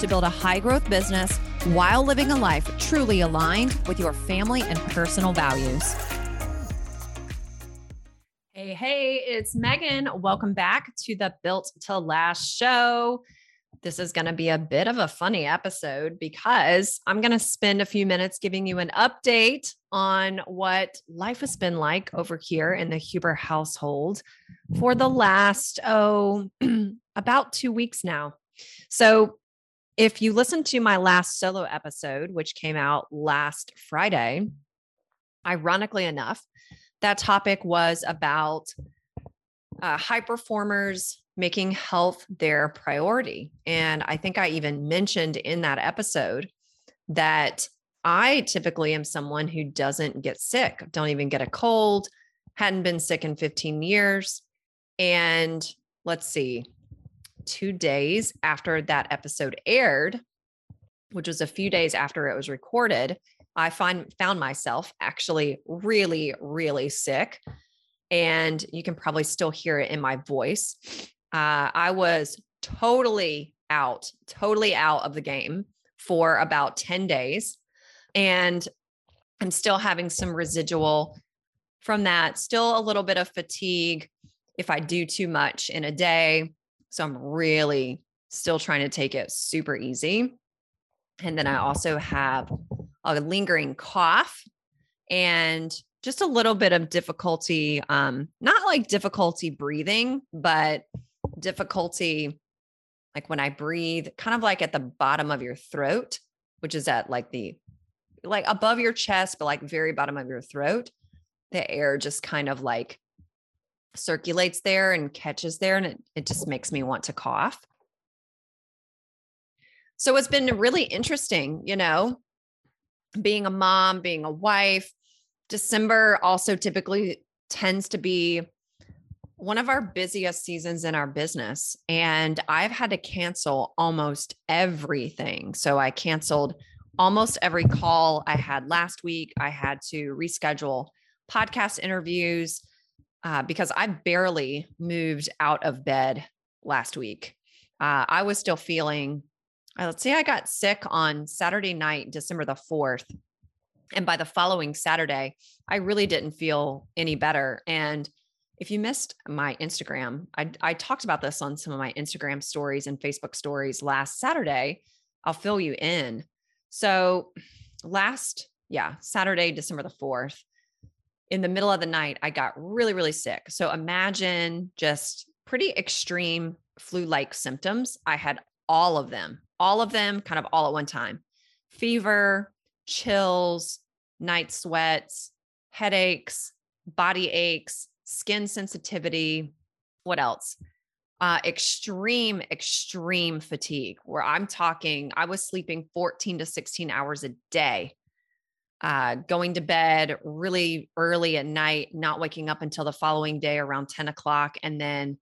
to build a high growth business while living a life truly aligned with your family and personal values. Hey, hey, it's Megan. Welcome back to the Built to Last show. This is going to be a bit of a funny episode because I'm going to spend a few minutes giving you an update on what life has been like over here in the Huber household for the last, oh, about two weeks now. So, if you listen to my last solo episode, which came out last Friday, ironically enough, that topic was about uh, high performers making health their priority. And I think I even mentioned in that episode that I typically am someone who doesn't get sick, don't even get a cold, hadn't been sick in 15 years. And let's see, two days after that episode aired, which was a few days after it was recorded, I find found myself actually really, really sick. And you can probably still hear it in my voice. Uh, I was totally out, totally out of the game for about 10 days. And I'm still having some residual from that, still a little bit of fatigue if I do too much in a day. So I'm really still trying to take it super easy. And then I also have a lingering cough and just a little bit of difficulty, um, not like difficulty breathing, but difficulty like when I breathe, kind of like at the bottom of your throat, which is at like the like above your chest, but like very bottom of your throat. The air just kind of like circulates there and catches there and it, it just makes me want to cough. So it's been really interesting you know being a mom being a wife. December also typically tends to be one of our busiest seasons in our business and i've had to cancel almost everything. So i canceled almost every call i had last week. I had to reschedule podcast interviews uh, because I barely moved out of bed last week. Uh, I was still feeling, uh, let's say I got sick on Saturday night, December the 4th. And by the following Saturday, I really didn't feel any better. And if you missed my Instagram, I, I talked about this on some of my Instagram stories and Facebook stories last Saturday. I'll fill you in. So, last, yeah, Saturday, December the 4th, in the middle of the night, I got really, really sick. So imagine just pretty extreme flu like symptoms. I had all of them, all of them kind of all at one time fever, chills, night sweats, headaches, body aches, skin sensitivity. What else? Uh, extreme, extreme fatigue, where I'm talking, I was sleeping 14 to 16 hours a day uh, going to bed really early at night, not waking up until the following day around 10 o'clock, and then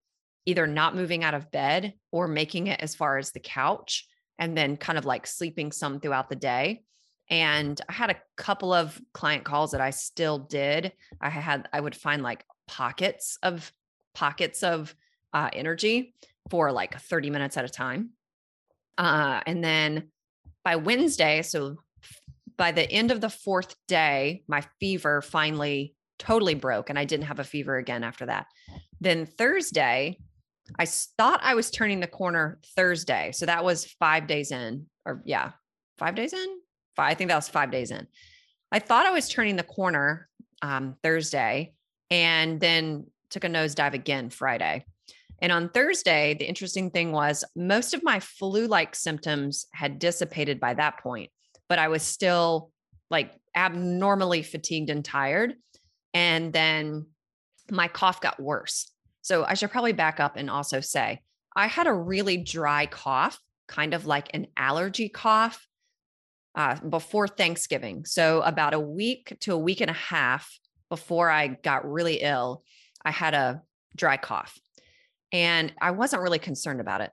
either not moving out of bed or making it as far as the couch, and then kind of like sleeping some throughout the day. And I had a couple of client calls that I still did. I had, I would find like pockets of pockets of uh, energy for like 30 minutes at a time. Uh, and then by Wednesday, so by the end of the fourth day, my fever finally totally broke and I didn't have a fever again after that. Then Thursday, I thought I was turning the corner Thursday. So that was five days in, or yeah, five days in. Five, I think that was five days in. I thought I was turning the corner um, Thursday and then took a nosedive again Friday. And on Thursday, the interesting thing was most of my flu like symptoms had dissipated by that point but I was still like abnormally fatigued and tired. And then my cough got worse. So I should probably back up and also say I had a really dry cough kind of like an allergy cough uh, before Thanksgiving. So, about a week to a week and a half before I got really ill, I had a dry cough. And I wasn't really concerned about it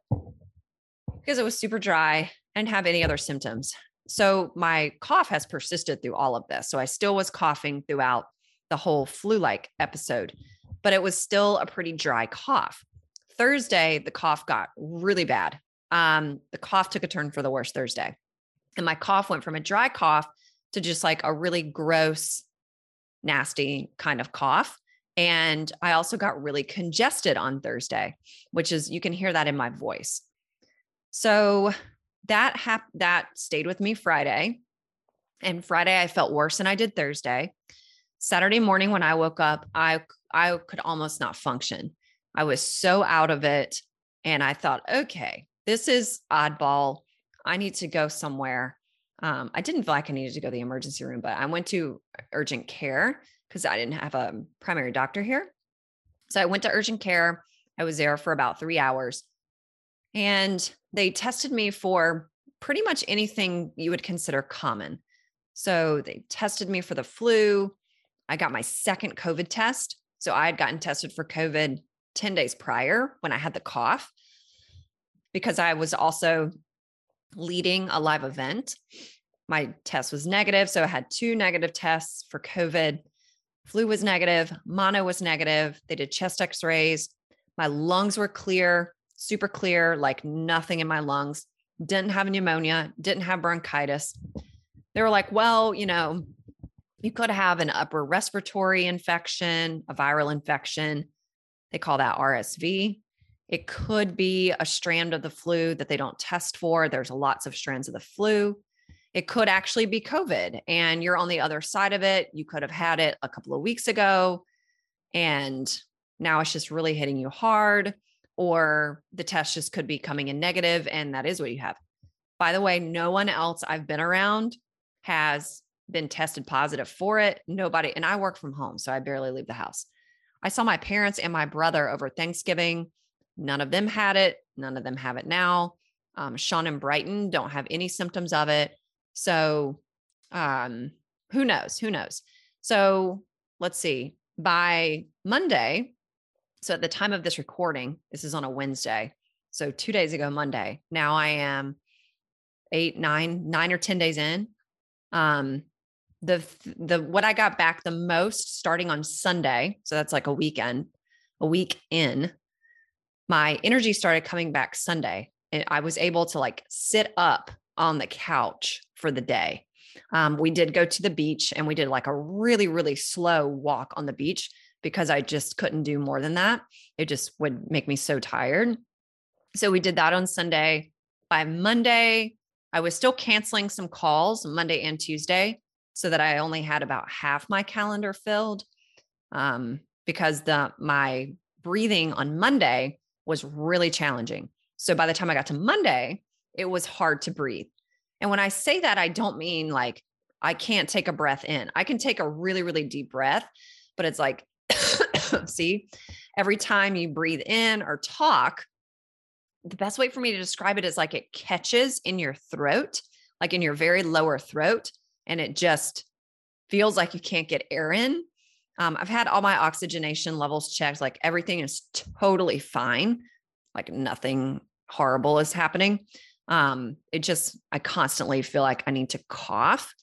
because it was super dry and have any other symptoms. So my cough has persisted through all of this. So I still was coughing throughout the whole flu like episode, but it was still a pretty dry cough. Thursday, the cough got really bad. Um, the cough took a turn for the worse Thursday. And my cough went from a dry cough to just like a really gross, nasty kind of cough. And I also got really congested on Thursday, which is you can hear that in my voice. So that hap- that stayed with me Friday. And Friday I felt worse than I did Thursday. Saturday morning when I woke up, I I could almost not function. I was so out of it and I thought, okay, this is oddball. I need to go somewhere. Um, I didn't feel like I needed to go to the emergency room, but I went to urgent care because I didn't have a primary doctor here. So I went to urgent care. I was there for about three hours and they tested me for pretty much anything you would consider common. So they tested me for the flu. I got my second COVID test. So I had gotten tested for COVID 10 days prior when I had the cough because I was also leading a live event. My test was negative. So I had two negative tests for COVID. Flu was negative, mono was negative. They did chest x rays. My lungs were clear, super clear, like nothing in my lungs. Didn't have pneumonia, didn't have bronchitis. They were like, well, you know, you could have an upper respiratory infection, a viral infection. They call that RSV. It could be a strand of the flu that they don't test for. There's lots of strands of the flu. It could actually be COVID and you're on the other side of it. You could have had it a couple of weeks ago and now it's just really hitting you hard, or the test just could be coming in negative and that is what you have. By the way, no one else I've been around has been tested positive for it. Nobody, and I work from home, so I barely leave the house. I saw my parents and my brother over Thanksgiving. None of them had it. None of them have it now. Um, Sean and Brighton don't have any symptoms of it. So, um, who knows? Who knows? So, let's see. By Monday, so at the time of this recording, this is on a Wednesday. So, two days ago, Monday, now I am eight, nine, nine or 10 days in. Um, the the what I got back the most starting on Sunday, so that's like a weekend, a week in, my energy started coming back Sunday. And I was able to like sit up on the couch for the day. Um, we did go to the beach and we did like a really, really slow walk on the beach because I just couldn't do more than that. It just would make me so tired. So we did that on Sunday. By Monday, I was still canceling some calls Monday and Tuesday so that I only had about half my calendar filled um, because the my breathing on Monday was really challenging. So by the time I got to Monday, it was hard to breathe. And when I say that, I don't mean like I can't take a breath in. I can take a really, really deep breath, but it's like, see, every time you breathe in or talk, the best way for me to describe it is like it catches in your throat, like in your very lower throat and it just feels like you can't get air in. Um, I've had all my oxygenation levels checked, like everything is totally fine, like nothing horrible is happening. Um, it just, I constantly feel like I need to cough.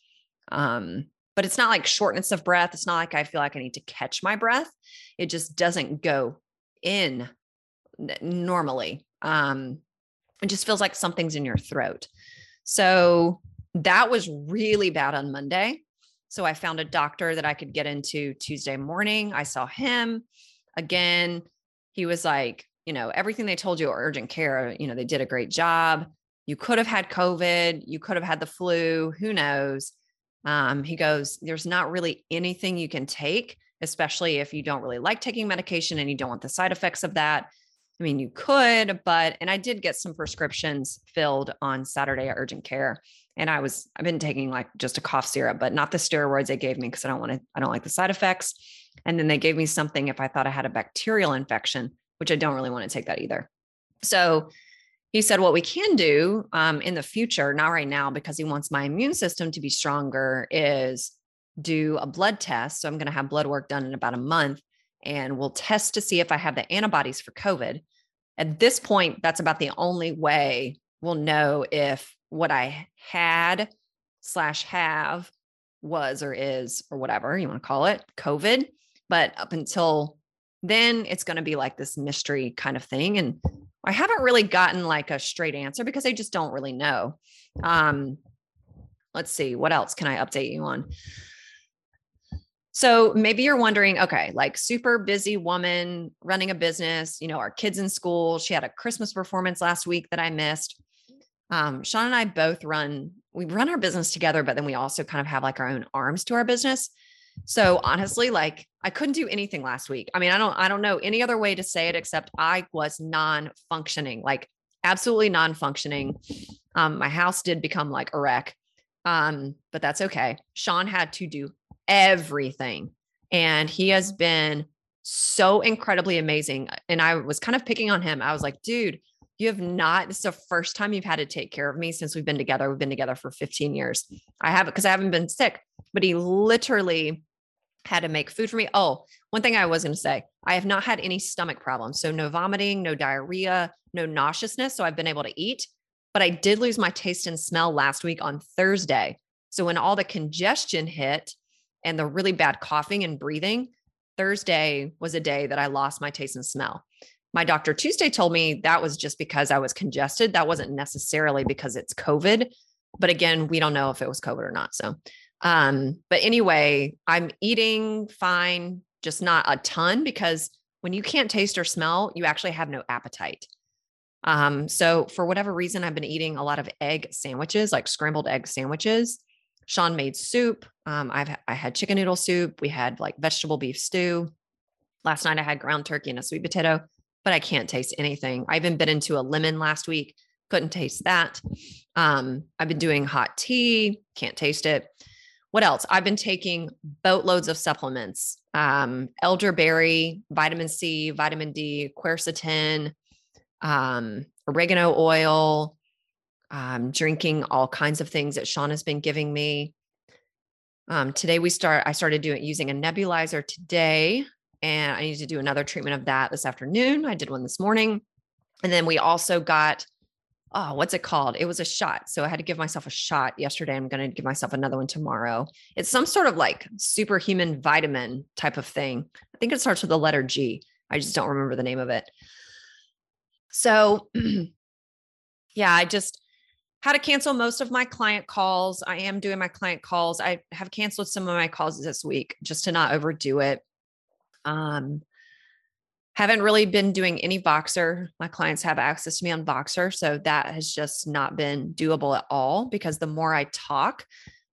Um, but it's not like shortness of breath. It's not like I feel like I need to catch my breath. It just doesn't go in normally. Um, it just feels like something's in your throat. So that was really bad on Monday. So I found a doctor that I could get into Tuesday morning. I saw him again. He was like, you know, everything they told you urgent care, you know, they did a great job. You could have had COVID, you could have had the flu, who knows? Um, he goes, there's not really anything you can take, especially if you don't really like taking medication and you don't want the side effects of that. I mean, you could, but, and I did get some prescriptions filled on Saturday at urgent care and I was I've been taking like just a cough syrup, but not the steroids they gave me because I don't want to I don't like the side effects. And then they gave me something if I thought I had a bacterial infection, which I don't really want to take that either. So he said, What we can do um, in the future, not right now, because he wants my immune system to be stronger, is do a blood test. So I'm going to have blood work done in about a month and we'll test to see if I have the antibodies for COVID. At this point, that's about the only way we'll know if what I had slash have was or is or whatever you want to call it COVID. But up until then, it's going to be like this mystery kind of thing. And I haven't really gotten like a straight answer because I just don't really know. Um, let's see, what else can I update you on? So maybe you're wondering, okay, like super busy woman running a business, you know, our kids in school. She had a Christmas performance last week that I missed. Um, Sean and I both run, we run our business together, but then we also kind of have like our own arms to our business. So honestly, like I couldn't do anything last week. I mean, I don't, I don't know any other way to say it except I was non-functioning, like absolutely non-functioning. Um, my house did become like a wreck. Um, but that's okay. Sean had to do everything. And he has been so incredibly amazing. And I was kind of picking on him. I was like, dude, you have not, this is the first time you've had to take care of me since we've been together. We've been together for 15 years. I haven't, because I haven't been sick, but he literally had to make food for me. Oh, one thing I was going to say, I have not had any stomach problems. So no vomiting, no diarrhea, no nauseousness. So I've been able to eat, but I did lose my taste and smell last week on Thursday. So when all the congestion hit, and the really bad coughing and breathing, Thursday was a day that I lost my taste and smell. My doctor Tuesday told me that was just because I was congested. That wasn't necessarily because it's COVID. But again, we don't know if it was COVID or not. So, um, but anyway, I'm eating fine, just not a ton because when you can't taste or smell, you actually have no appetite. Um, so for whatever reason, I've been eating a lot of egg sandwiches, like scrambled egg sandwiches. Sean made soup. Um, I've I had chicken noodle soup. We had like vegetable beef stew. Last night I had ground turkey and a sweet potato, but I can't taste anything. I even bit into a lemon last week. Couldn't taste that. Um, I've been doing hot tea. Can't taste it. What else? I've been taking boatloads of supplements. Um, elderberry, vitamin C, vitamin D, quercetin, um, oregano oil, um, drinking all kinds of things that Sean has been giving me. Um, today we start, I started doing using a nebulizer today, and I need to do another treatment of that this afternoon. I did one this morning. And then we also got, oh, what's it called? It was a shot. So I had to give myself a shot yesterday. I'm going to give myself another one tomorrow. It's some sort of like superhuman vitamin type of thing. I think it starts with the letter G. I just don't remember the name of it. So, yeah, I just, had to cancel most of my client calls. I am doing my client calls. I have canceled some of my calls this week just to not overdo it. Um, haven't really been doing any Voxer. My clients have access to me on Voxer. So that has just not been doable at all because the more I talk,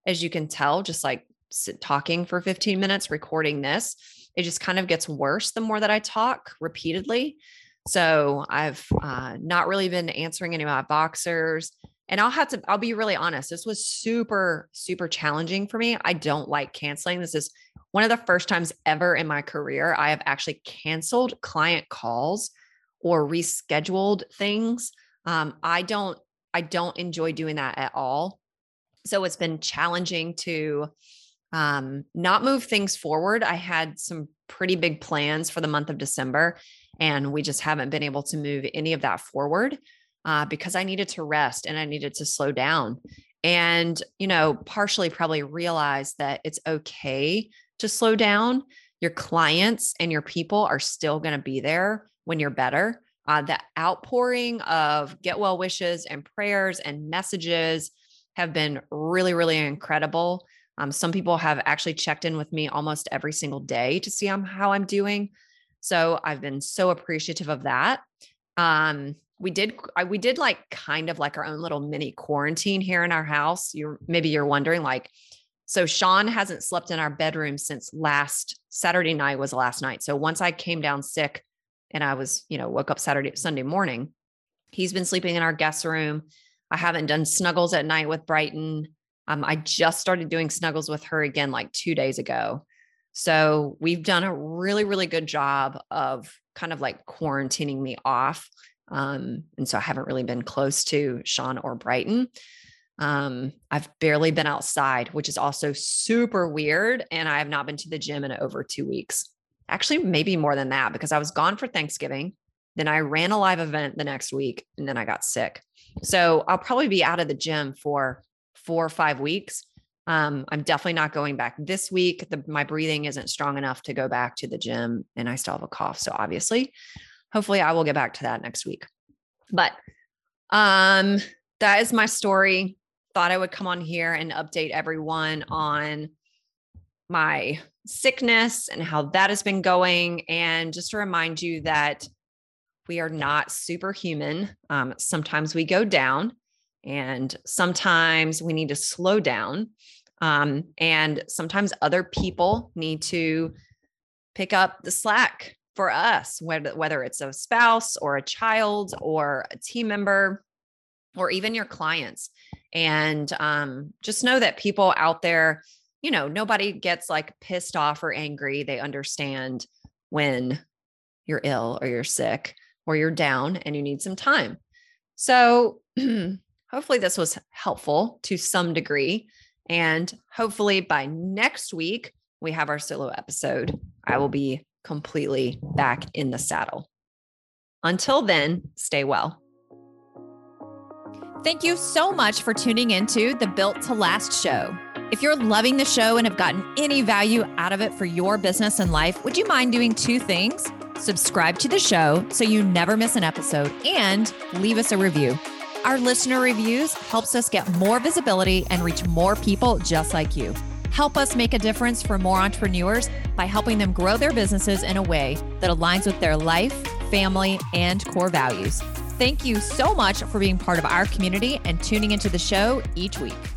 as you can tell, just like talking for 15 minutes, recording this, it just kind of gets worse the more that I talk repeatedly. So I've uh, not really been answering any of my Voxers and I'll have to, I'll be really honest. This was super, super challenging for me. I don't like canceling. This is one of the first times ever in my career I have actually canceled client calls or rescheduled things. Um, I don't, I don't enjoy doing that at all. So it's been challenging to um, not move things forward. I had some pretty big plans for the month of December, and we just haven't been able to move any of that forward uh, because I needed to rest and I needed to slow down. And, you know, partially probably realize that it's okay to slow down. Your clients and your people are still going to be there when you're better. Uh, the outpouring of get well wishes and prayers and messages have been really, really incredible. Um, some people have actually checked in with me almost every single day to see how I'm doing. So I've been so appreciative of that. Um, we did I, we did like kind of like our own little mini quarantine here in our house. You're maybe you're wondering like so Sean hasn't slept in our bedroom since last Saturday night was last night. So once I came down sick and I was, you know, woke up Saturday Sunday morning, he's been sleeping in our guest room. I haven't done snuggles at night with Brighton. Um, I just started doing snuggles with her again like two days ago. So we've done a really, really good job of kind of like quarantining me off Um, and so I haven't really been close to Sean or Brighton. Um, I've barely been outside, which is also super weird. And I have not been to the gym in over two weeks. Actually, maybe more than that because I was gone for Thanksgiving. Then I ran a live event the next week and then I got sick. So I'll probably be out of the gym for four or five weeks. Um, I'm definitely not going back this week. The, my breathing isn't strong enough to go back to the gym and I still have a cough. So obviously, hopefully I will get back to that next week. But um, that is my story. Thought I would come on here and update everyone on my sickness and how that has been going. And just to remind you that we are not superhuman. Um, sometimes we go down and sometimes we need to slow down. Um, and sometimes other people need to pick up the slack for us, whether, whether it's a spouse or a child or a team member or even your clients. And um, just know that people out there, you know, nobody gets like pissed off or angry. They understand when you're ill or you're sick or you're down and you need some time. So, hopefully, this was helpful to some degree. And hopefully, by next week, we have our solo episode. I will be completely back in the saddle. Until then, stay well. Thank you so much for tuning into the Built to Last show. If you're loving the show and have gotten any value out of it for your business and life, would you mind doing two things? Subscribe to the show so you never miss an episode and leave us a review. Our listener reviews helps us get more visibility and reach more people just like you. Help us make a difference for more entrepreneurs by helping them grow their businesses in a way that aligns with their life, family, and core values. Thank you so much for being part of our community and tuning into the show each week.